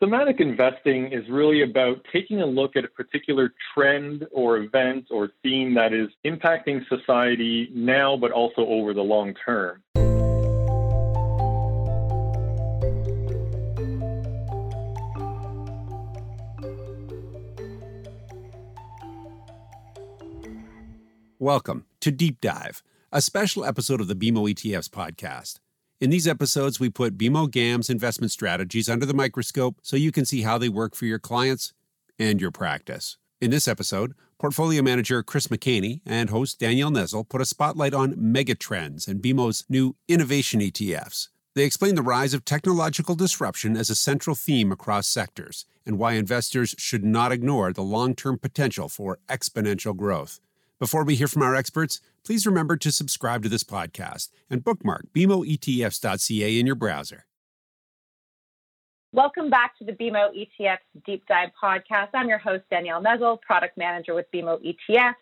Thematic investing is really about taking a look at a particular trend or event or theme that is impacting society now, but also over the long term. Welcome to Deep Dive, a special episode of the BMO ETFs podcast. In these episodes, we put BMO GAM's investment strategies under the microscope so you can see how they work for your clients and your practice. In this episode, portfolio manager Chris McHaney and host Danielle Nezel put a spotlight on megatrends and BMO's new innovation ETFs. They explain the rise of technological disruption as a central theme across sectors and why investors should not ignore the long term potential for exponential growth. Before we hear from our experts, please remember to subscribe to this podcast and bookmark BMOETFs.ca in your browser. Welcome back to the BMO ETFs Deep Dive podcast. I'm your host, Danielle Nezel, product manager with BMO ETFs.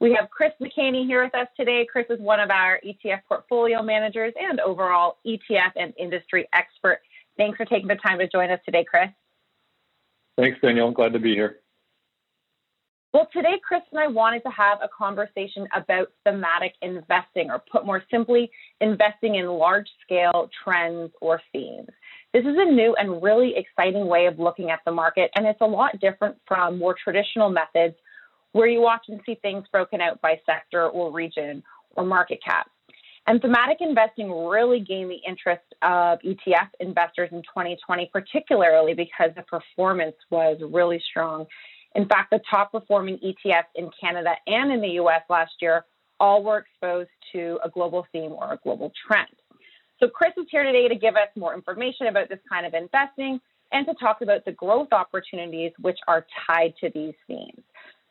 We have Chris McHaney here with us today. Chris is one of our ETF portfolio managers and overall ETF and industry expert. Thanks for taking the time to join us today, Chris. Thanks, Danielle. Glad to be here. Well, today, Chris and I wanted to have a conversation about thematic investing, or put more simply, investing in large scale trends or themes. This is a new and really exciting way of looking at the market, and it's a lot different from more traditional methods where you often see things broken out by sector or region or market cap. And thematic investing really gained the interest of ETF investors in 2020, particularly because the performance was really strong in fact, the top performing ETFs in Canada and in the US last year all were exposed to a global theme or a global trend. So, Chris is here today to give us more information about this kind of investing and to talk about the growth opportunities which are tied to these themes.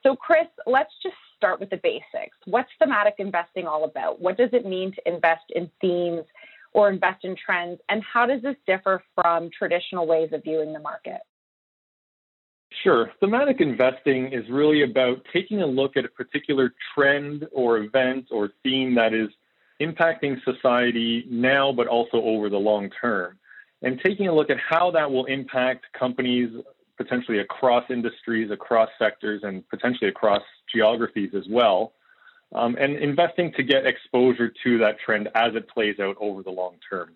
So, Chris, let's just start with the basics. What's thematic investing all about? What does it mean to invest in themes or invest in trends? And how does this differ from traditional ways of viewing the market? Sure. Thematic investing is really about taking a look at a particular trend or event or theme that is impacting society now, but also over the long term, and taking a look at how that will impact companies potentially across industries, across sectors, and potentially across geographies as well. Um, and investing to get exposure to that trend as it plays out over the long term.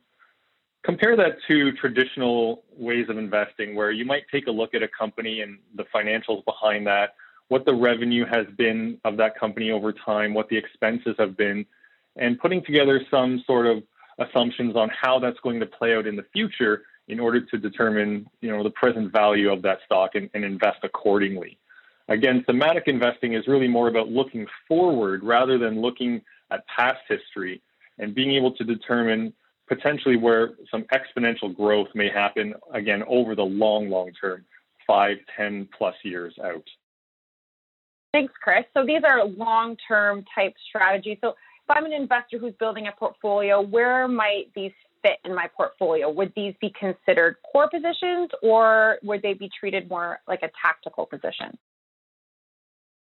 Compare that to traditional ways of investing where you might take a look at a company and the financials behind that, what the revenue has been of that company over time, what the expenses have been, and putting together some sort of assumptions on how that's going to play out in the future in order to determine you know the present value of that stock and, and invest accordingly. Again, thematic investing is really more about looking forward rather than looking at past history and being able to determine potentially where some exponential growth may happen again over the long, long term, five, ten plus years out. Thanks, Chris. So these are long term type strategies. So if I'm an investor who's building a portfolio, where might these fit in my portfolio? Would these be considered core positions or would they be treated more like a tactical position?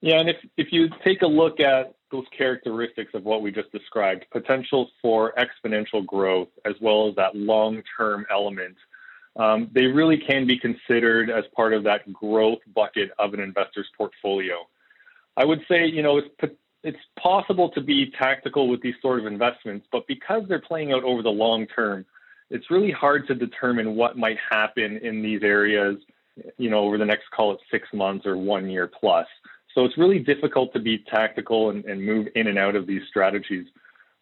Yeah, and if, if you take a look at those characteristics of what we just described, potential for exponential growth, as well as that long term element, um, they really can be considered as part of that growth bucket of an investor's portfolio. I would say, you know, it's, it's possible to be tactical with these sort of investments, but because they're playing out over the long term, it's really hard to determine what might happen in these areas, you know, over the next, call it six months or one year plus. So it's really difficult to be tactical and, and move in and out of these strategies.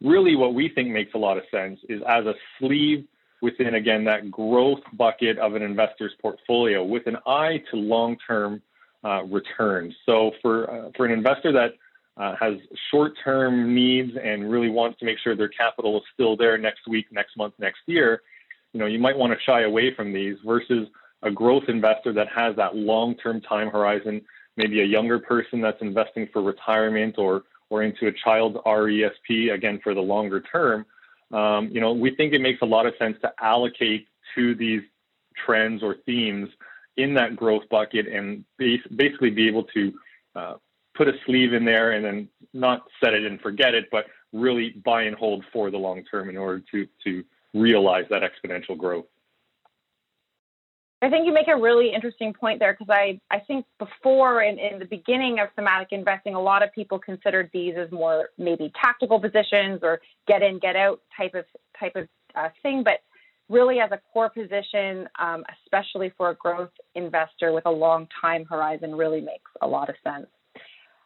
Really, what we think makes a lot of sense is as a sleeve within, again, that growth bucket of an investor's portfolio with an eye to long term uh, returns. So for, uh, for an investor that uh, has short term needs and really wants to make sure their capital is still there next week, next month, next year, you know, you might want to shy away from these versus a growth investor that has that long term time horizon maybe a younger person that's investing for retirement or or into a child's RESP again for the longer term, um, you know, we think it makes a lot of sense to allocate to these trends or themes in that growth bucket and basically be able to uh, put a sleeve in there and then not set it and forget it, but really buy and hold for the long term in order to to realize that exponential growth. I think you make a really interesting point there because I, I think before in, in the beginning of thematic investing, a lot of people considered these as more maybe tactical positions or get in, get out type of type of uh, thing. But really, as a core position, um, especially for a growth investor with a long time horizon, really makes a lot of sense.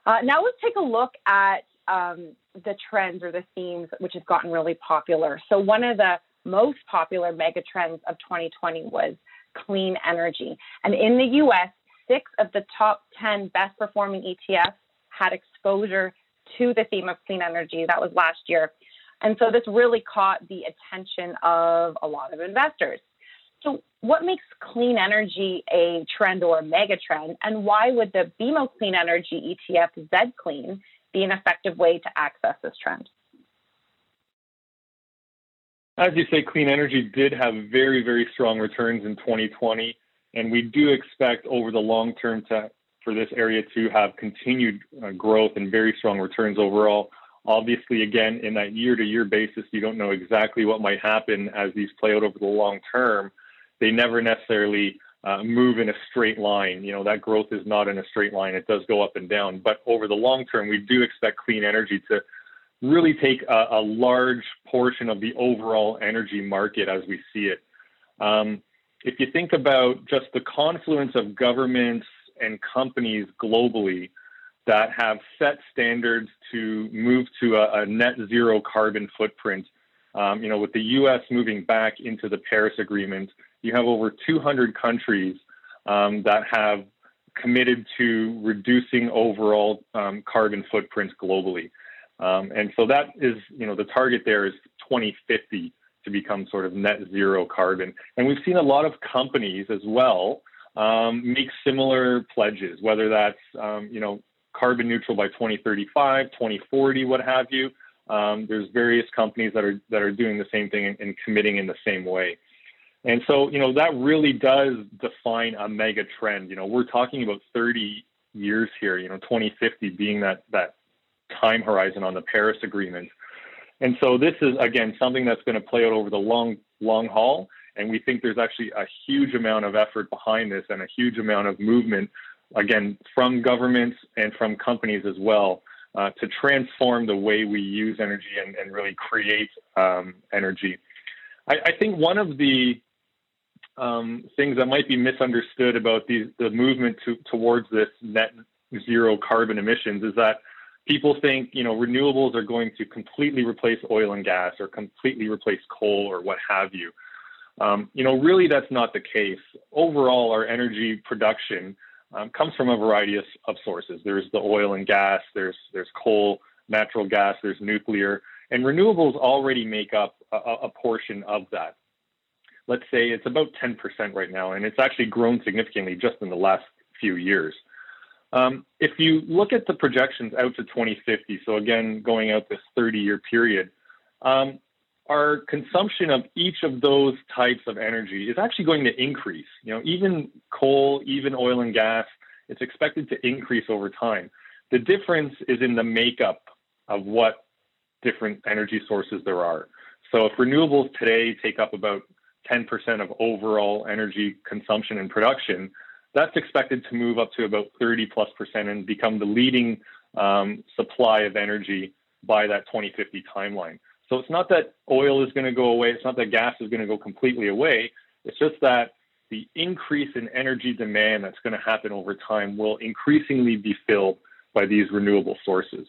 Uh, now let's take a look at um, the trends or the themes which have gotten really popular. So one of the most popular mega trends of 2020 was clean energy. And in the US, six of the top 10 best performing ETFs had exposure to the theme of clean energy. That was last year. And so this really caught the attention of a lot of investors. So, what makes clean energy a trend or a mega trend? And why would the BMO Clean Energy ETF Z Clean be an effective way to access this trend? As you say, clean energy did have very, very strong returns in 2020, and we do expect over the long term to for this area to have continued uh, growth and very strong returns overall. Obviously, again, in that year-to-year basis, you don't know exactly what might happen as these play out over the long term. They never necessarily uh, move in a straight line. You know, that growth is not in a straight line. It does go up and down. But over the long term, we do expect clean energy to really take a, a large portion of the overall energy market as we see it. Um, if you think about just the confluence of governments and companies globally that have set standards to move to a, a net zero carbon footprint, um, you know, with the U.S. moving back into the Paris Agreement, you have over 200 countries um, that have committed to reducing overall um, carbon footprints globally. Um, and so that is, you know, the target there is 2050 to become sort of net zero carbon. And we've seen a lot of companies as well um, make similar pledges, whether that's, um, you know, carbon neutral by 2035, 2040, what have you. Um, there's various companies that are that are doing the same thing and, and committing in the same way. And so, you know, that really does define a mega trend. You know, we're talking about 30 years here, you know, 2050 being that that time horizon on the Paris Agreement. And so this is again something that's going to play out over the long long haul. And we think there's actually a huge amount of effort behind this and a huge amount of movement, again, from governments and from companies as well, uh, to transform the way we use energy and, and really create um, energy. I, I, think one of the um, things that might be misunderstood about the, the movement to, towards this net zero carbon emissions is that people think you know renewables are going to completely replace oil and gas or completely replace coal or what have you. Um, you know, really that's not the case. Overall, our energy production um, comes from a variety of, of, sources. There's the oil and gas, there's there's coal, natural gas, there's nuclear, and renewables already make up a, a portion of that. Let's say it's about 10% right now, and it's actually grown significantly just in the last few years. Um, if you look at the projections out to 2050, so again, going out this 30 year period, um, our consumption of each of those types of energy is actually going to increase. You know, even coal, even oil and gas, it's expected to increase over time. The difference is in the makeup of what different energy sources there are. So if renewables today take up about 10% of overall energy consumption and production, that's expected to move up to about 30 plus percent and become the leading um, supply of energy by that 2050 timeline. So it's not that oil is going to go away. It's not that gas is going to go completely away. It's just that the increase in energy demand that's going to happen over time will increasingly be filled by these renewable sources.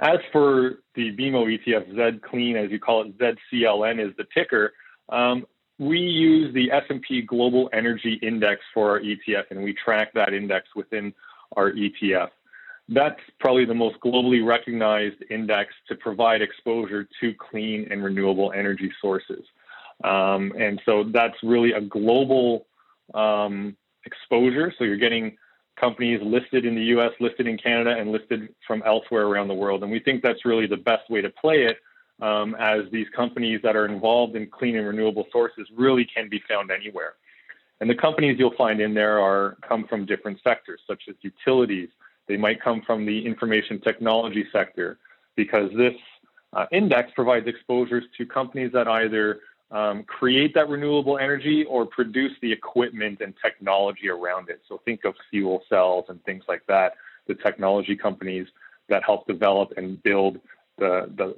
As for the BMO ETF, Z Clean, as you call it, ZCLN is the ticker. Um, we use the S&P Global Energy Index for our ETF, and we track that index within our ETF. That's probably the most globally recognized index to provide exposure to clean and renewable energy sources. Um, and so that's really a global um, exposure. So you're getting companies listed in the US, listed in Canada, and listed from elsewhere around the world. And we think that's really the best way to play it um, as these companies that are involved in clean and renewable sources really can be found anywhere. And the companies you'll find in there are come from different sectors, such as utilities. They might come from the information technology sector, because this uh, index provides exposures to companies that either um, create that renewable energy or produce the equipment and technology around it. So think of fuel cells and things like that, the technology companies that help develop and build the, the,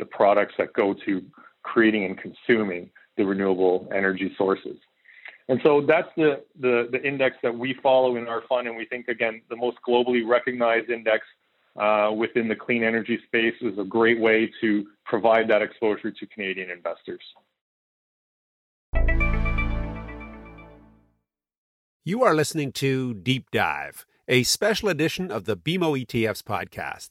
the products that go to creating and consuming the renewable energy sources. And so that's the, the, the, index that we follow in our fund. And we think, again, the most globally recognized index uh, within the clean energy space is a great way to provide that exposure to Canadian investors. You are listening to Deep Dive, a special edition of the BMO ETFs podcast.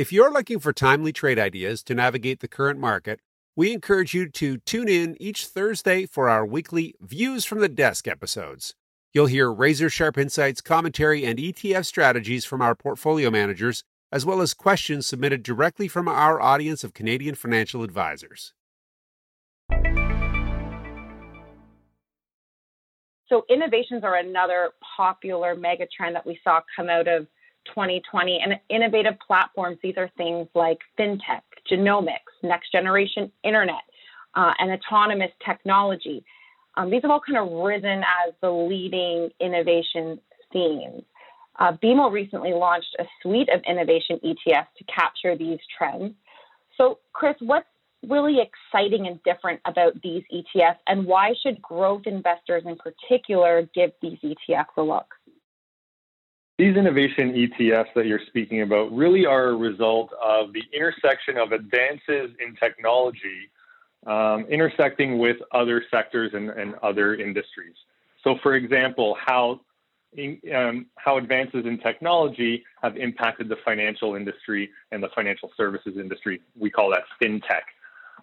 If you're looking for timely trade ideas to navigate the current market, we encourage you to tune in each Thursday for our weekly Views from the Desk episodes. You'll hear razor sharp insights, commentary, and ETF strategies from our portfolio managers, as well as questions submitted directly from our audience of Canadian financial advisors. So innovations are another popular mega trend that we saw come out of 2020. And innovative platforms, these are things like fintech, genomics, next generation internet, uh, and autonomous technology. Um, these have all kind of risen as the leading innovation themes. Uh, BMO recently launched a suite of innovation ETFs to capture these trends. So, Chris, what's really exciting and different about these ETFs, and why should growth investors in particular give these ETFs a look? These innovation ETFs that you're speaking about really are a result of the intersection of advances in technology um, intersecting with other sectors and, and, other industries. So, for example, how um, how advances in technology have impacted the financial industry and the financial services industry. We call that fintech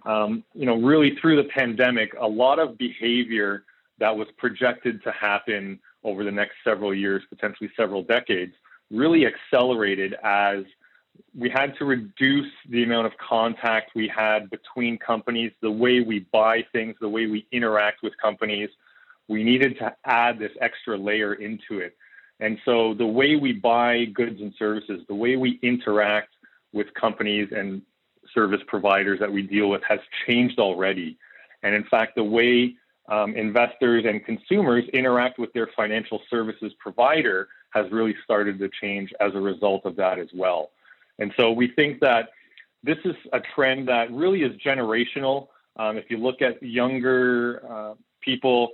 um, you know, really through the pandemic, a lot of behavior that was projected to happen over the next several years, potentially several decades, really accelerated as we had to reduce the amount of contact we had between companies, the way we buy things, the way we interact with companies. We needed to add this extra layer into it. And so the way we buy goods and services, the way we interact with companies and service providers that we deal with has changed already. And in fact, the way um, investors and consumers interact with their financial services provider has really started to change as a result of that as well. And so we think that this is a trend that really is generational. Um, if you look at younger uh, people,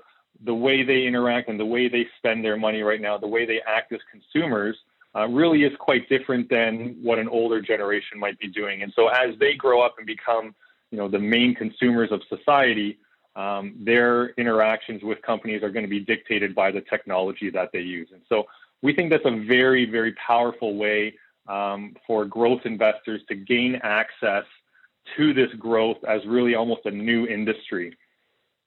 the way they interact and the way they spend their money right now, the way they act as consumers, uh, really is quite different than what an older generation might be doing. And so as they grow up and become, you know, the main consumers of society, um, their interactions with companies are going to be dictated by the technology that they use. And so we think that's a very, very powerful way um, for growth investors to gain access to this growth as really almost a new industry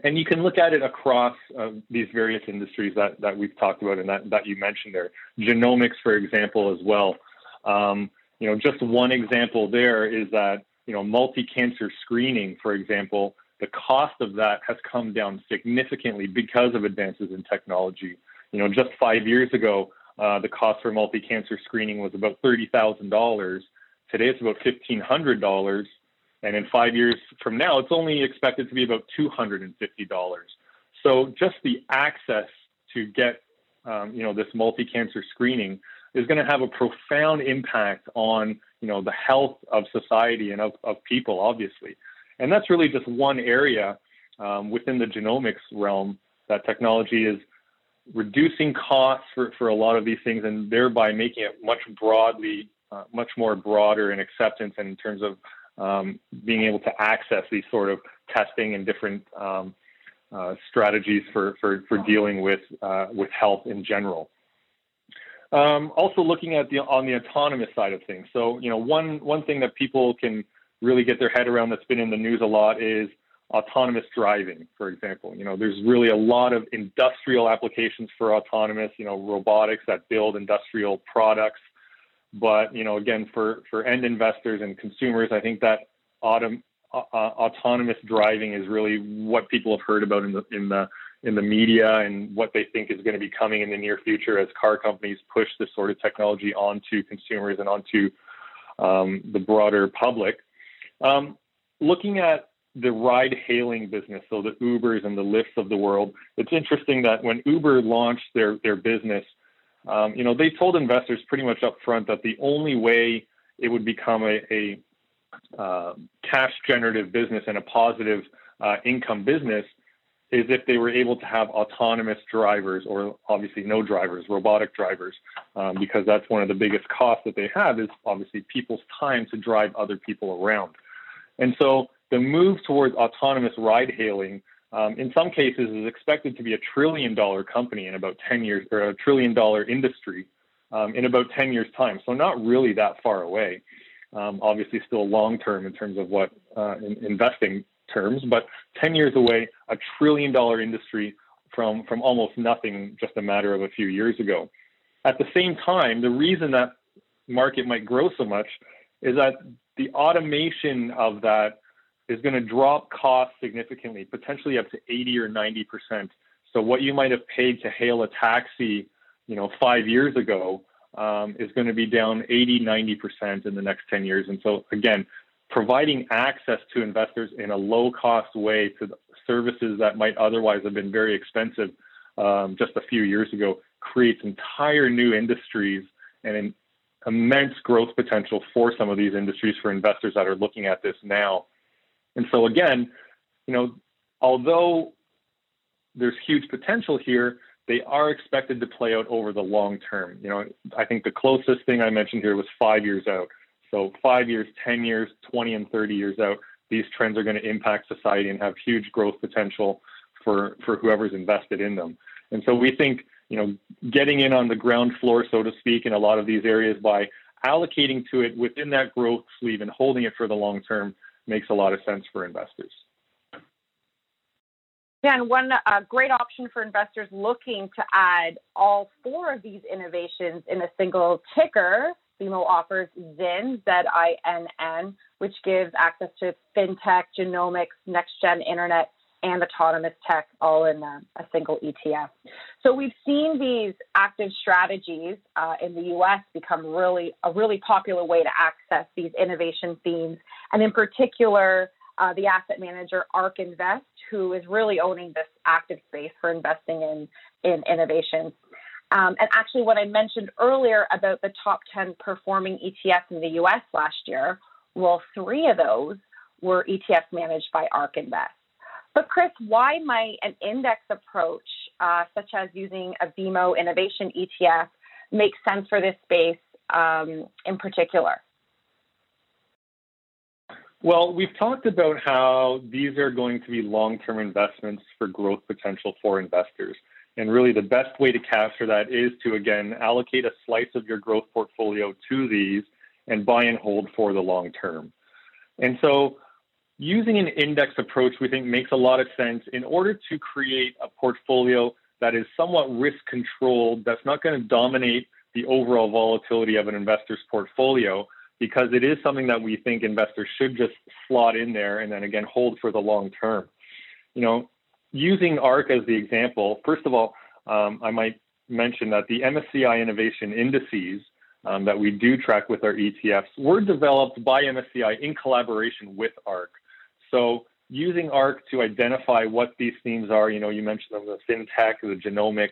and you can look at it across uh, these various industries that, that we've talked about and that, that you mentioned there. Genomics, for example, as well. Um, you know, just one example there is that, you know, multi-cancer screening, for example, the cost of that has come down significantly because of advances in technology. You know, just five years ago, uh, the cost for multi-cancer screening was about $30,000. Today it's about $1,500 and in five years from now, it's only expected to be about $250. So just the access to get, um, you know, this multi-cancer screening is going to have a profound impact on, you know, the health of society and of, of people, obviously. And that's really just one area um, within the genomics realm that technology is reducing costs for, for a lot of these things and thereby making it much broadly, uh, much more broader in acceptance and in terms of um, being able to access these sort of testing and different um, uh, strategies for, for, for dealing with, uh, with health in general. Um, also looking at the on the autonomous side of things. So, you know, one one thing that people can really get their head around that's been in the news a lot is autonomous driving, for example. You know, there's really a lot of industrial applications for autonomous, you know, robotics that build industrial products. But you know, again, for for end investors and consumers, I think that autom- uh, uh, autonomous driving is really what people have heard about in the in the in the media and what they think is going to be coming in the near future as car companies push this sort of technology onto consumers and onto um, the broader public. Um, looking at the ride hailing business, so the Ubers and the Lyfts of the world. It's interesting that when Uber launched their, their business, um, you know, they told investors pretty much up front that the only way it would become a, a uh, cash generative business and a positive uh, income business is if they were able to have autonomous drivers or obviously no drivers, robotic drivers, um, because that's one of the biggest costs that they have is obviously people's time to drive other people around. And so the move towards autonomous ride hailing um, in some cases is expected to be a trillion dollar company in about 10 years or a trillion dollar industry um, in about 10 years time. So not really that far away. Um, obviously still long term in terms of what uh, in investing terms, but 10 years away, a trillion dollar industry from, from almost nothing just a matter of a few years ago. At the same time, the reason that market might grow so much is that the automation of that is going to drop costs significantly, potentially up to 80 or 90 percent. So what you might have paid to hail a taxi, you know, five years ago, um, is going to be down 80, 90 percent in the next 10 years. And so again, providing access to investors in a low cost way to services that might otherwise have been very expensive um, just a few years ago creates entire new industries and an immense growth potential for some of these industries for investors that are looking at this now. And so again, you know, although there's huge potential here, they are expected to play out over the long term. You know, I think the closest thing I mentioned here was five years out. So five years, 10 years, 20 and 30 years out, these trends are going to impact society and have huge growth potential for, for whoever's invested in them. And so we think, you know, getting in on the ground floor, so to speak, in a lot of these areas by allocating to it within that growth sleeve and holding it for the long term makes a lot of sense for investors. Yeah, and one uh, great option for investors looking to add all four of these innovations in a single ticker BMO offers ZINN, Z-I-N-N, which gives access to fintech, genomics, next-gen internet, and autonomous tech all in a, a, single ETF. So we've seen these active strategies uh, in the U.S. become really a really popular way to access these innovation themes, and in particular, uh, the asset manager ARK Invest, who is really owning this active space for investing in in innovation. Um, and actually, what I mentioned earlier about the top 10 performing ETFs in the US last year, well, three of those were ETFs managed by ARK Invest. But, Chris, why might an index approach, uh, such as using a BMO Innovation ETF, make sense for this space um, in particular? Well, we've talked about how these are going to be long term investments for growth potential for investors. And really, the best way to capture that is to again allocate a slice of your growth portfolio to these and buy and hold for the long term. And so, using an index approach, we think makes a lot of sense in order to create a portfolio that is somewhat risk controlled, that's not going to dominate the overall volatility of an investor's portfolio, because it is something that we think investors should just slot in there and then again hold for the long term. You know, using ARK as the example, first of all, um, I might mention that the MSCI innovation indices um, that we do track with our ETFs were developed by MSCI in collaboration with ARK. So using ARK to identify what these themes are, you know, you mentioned them, the fintech, the genomics,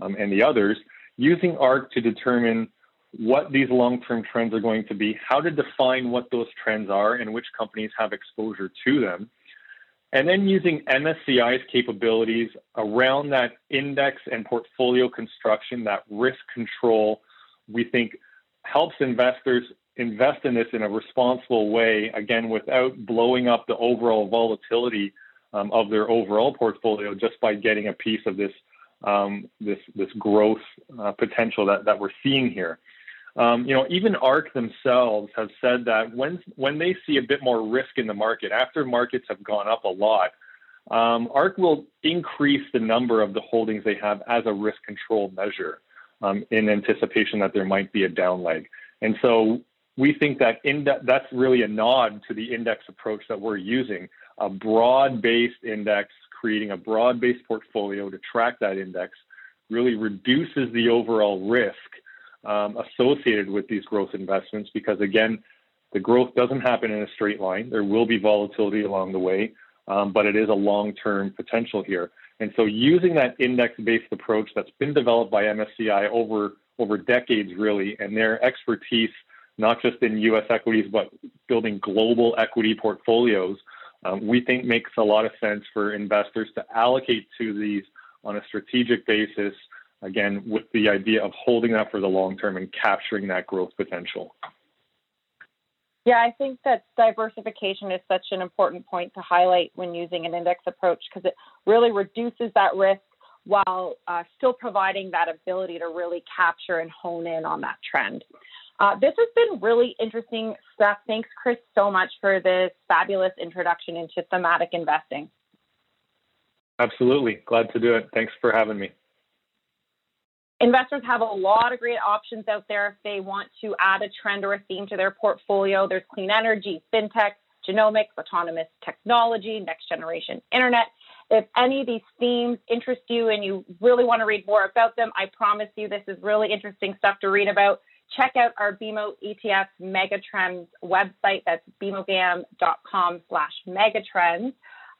um, and the others, using ARK to determine what these long-term trends are going to be, how to define what those trends are and which companies have exposure to them, and then using MSCI's capabilities around that index and portfolio construction, that risk control, we think helps investors invest in this in a responsible way, again, without blowing up the overall volatility um, of their overall portfolio just by getting a piece of this um, this this growth uh, potential that, that we're seeing here. Um, you know, even ARK themselves have said that when when they see a bit more risk in the market after markets have gone up a lot, um, ARK will increase the number of the holdings they have as a risk control measure um, in anticipation that there might be a down leg. And so we think that inde- that's really a nod to the index approach that we're using, a broad-based index, creating a broad-based portfolio to track that index really reduces the overall risk um, associated with these growth investments because again, The growth doesn't happen in a straight line. There will be volatility along the way, um, but it is a long term potential here. And so, using that index based approach that's been developed by MSCI over, over decades, really, and their expertise, not just in US equities, but building global equity portfolios, um, we think makes a lot of sense for investors to allocate to these on a strategic basis, again, with the idea of holding that for the long term and capturing that growth potential. Yeah, I think that diversification is such an important point to highlight when using an index approach because it really reduces that risk while uh, still providing that ability to really capture and hone in on that trend. Uh, this has been really interesting stuff. Thanks, Chris, so much for this fabulous introduction into thematic investing. Absolutely. Glad to do it. Thanks for having me. Investors have a lot of great options out there if they want to add a trend or a theme to their portfolio. There's clean energy, fintech, genomics, autonomous technology, next generation internet. If any of these themes interest you and you really want to read more about them, I promise you this is really interesting stuff to read about. Check out our BMO ETF Megatrends website. That's bmogam.com slash megatrends.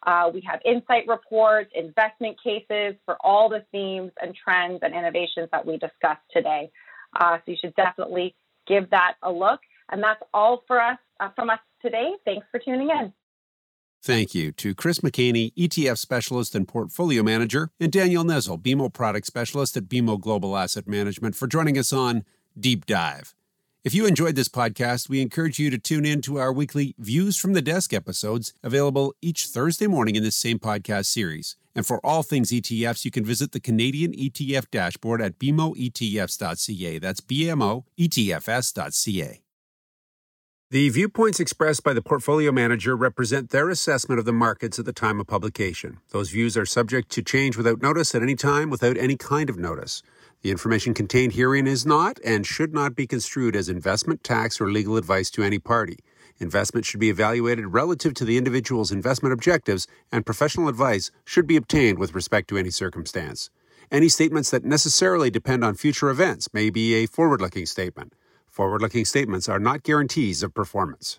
Uh, we have insight reports, investment cases for all the themes and trends and innovations that we discussed today. Uh, so you should definitely give that a look. And that's all for us uh, from us today. Thanks for tuning in. Thank you to Chris McHaney, ETF specialist and portfolio manager, and Daniel Nezel, BMO product specialist at BMO Global Asset Management, for joining us on Deep Dive. If you enjoyed this podcast, we encourage you to tune in to our weekly Views from the Desk episodes, available each Thursday morning in this same podcast series. And for all things ETFs, you can visit the Canadian ETF dashboard at bmoetfs.ca. That's bmoetfs.ca. The viewpoints expressed by the portfolio manager represent their assessment of the markets at the time of publication. Those views are subject to change without notice at any time without any kind of notice. The information contained herein is not and should not be construed as investment, tax, or legal advice to any party. Investment should be evaluated relative to the individual's investment objectives, and professional advice should be obtained with respect to any circumstance. Any statements that necessarily depend on future events may be a forward looking statement. Forward looking statements are not guarantees of performance.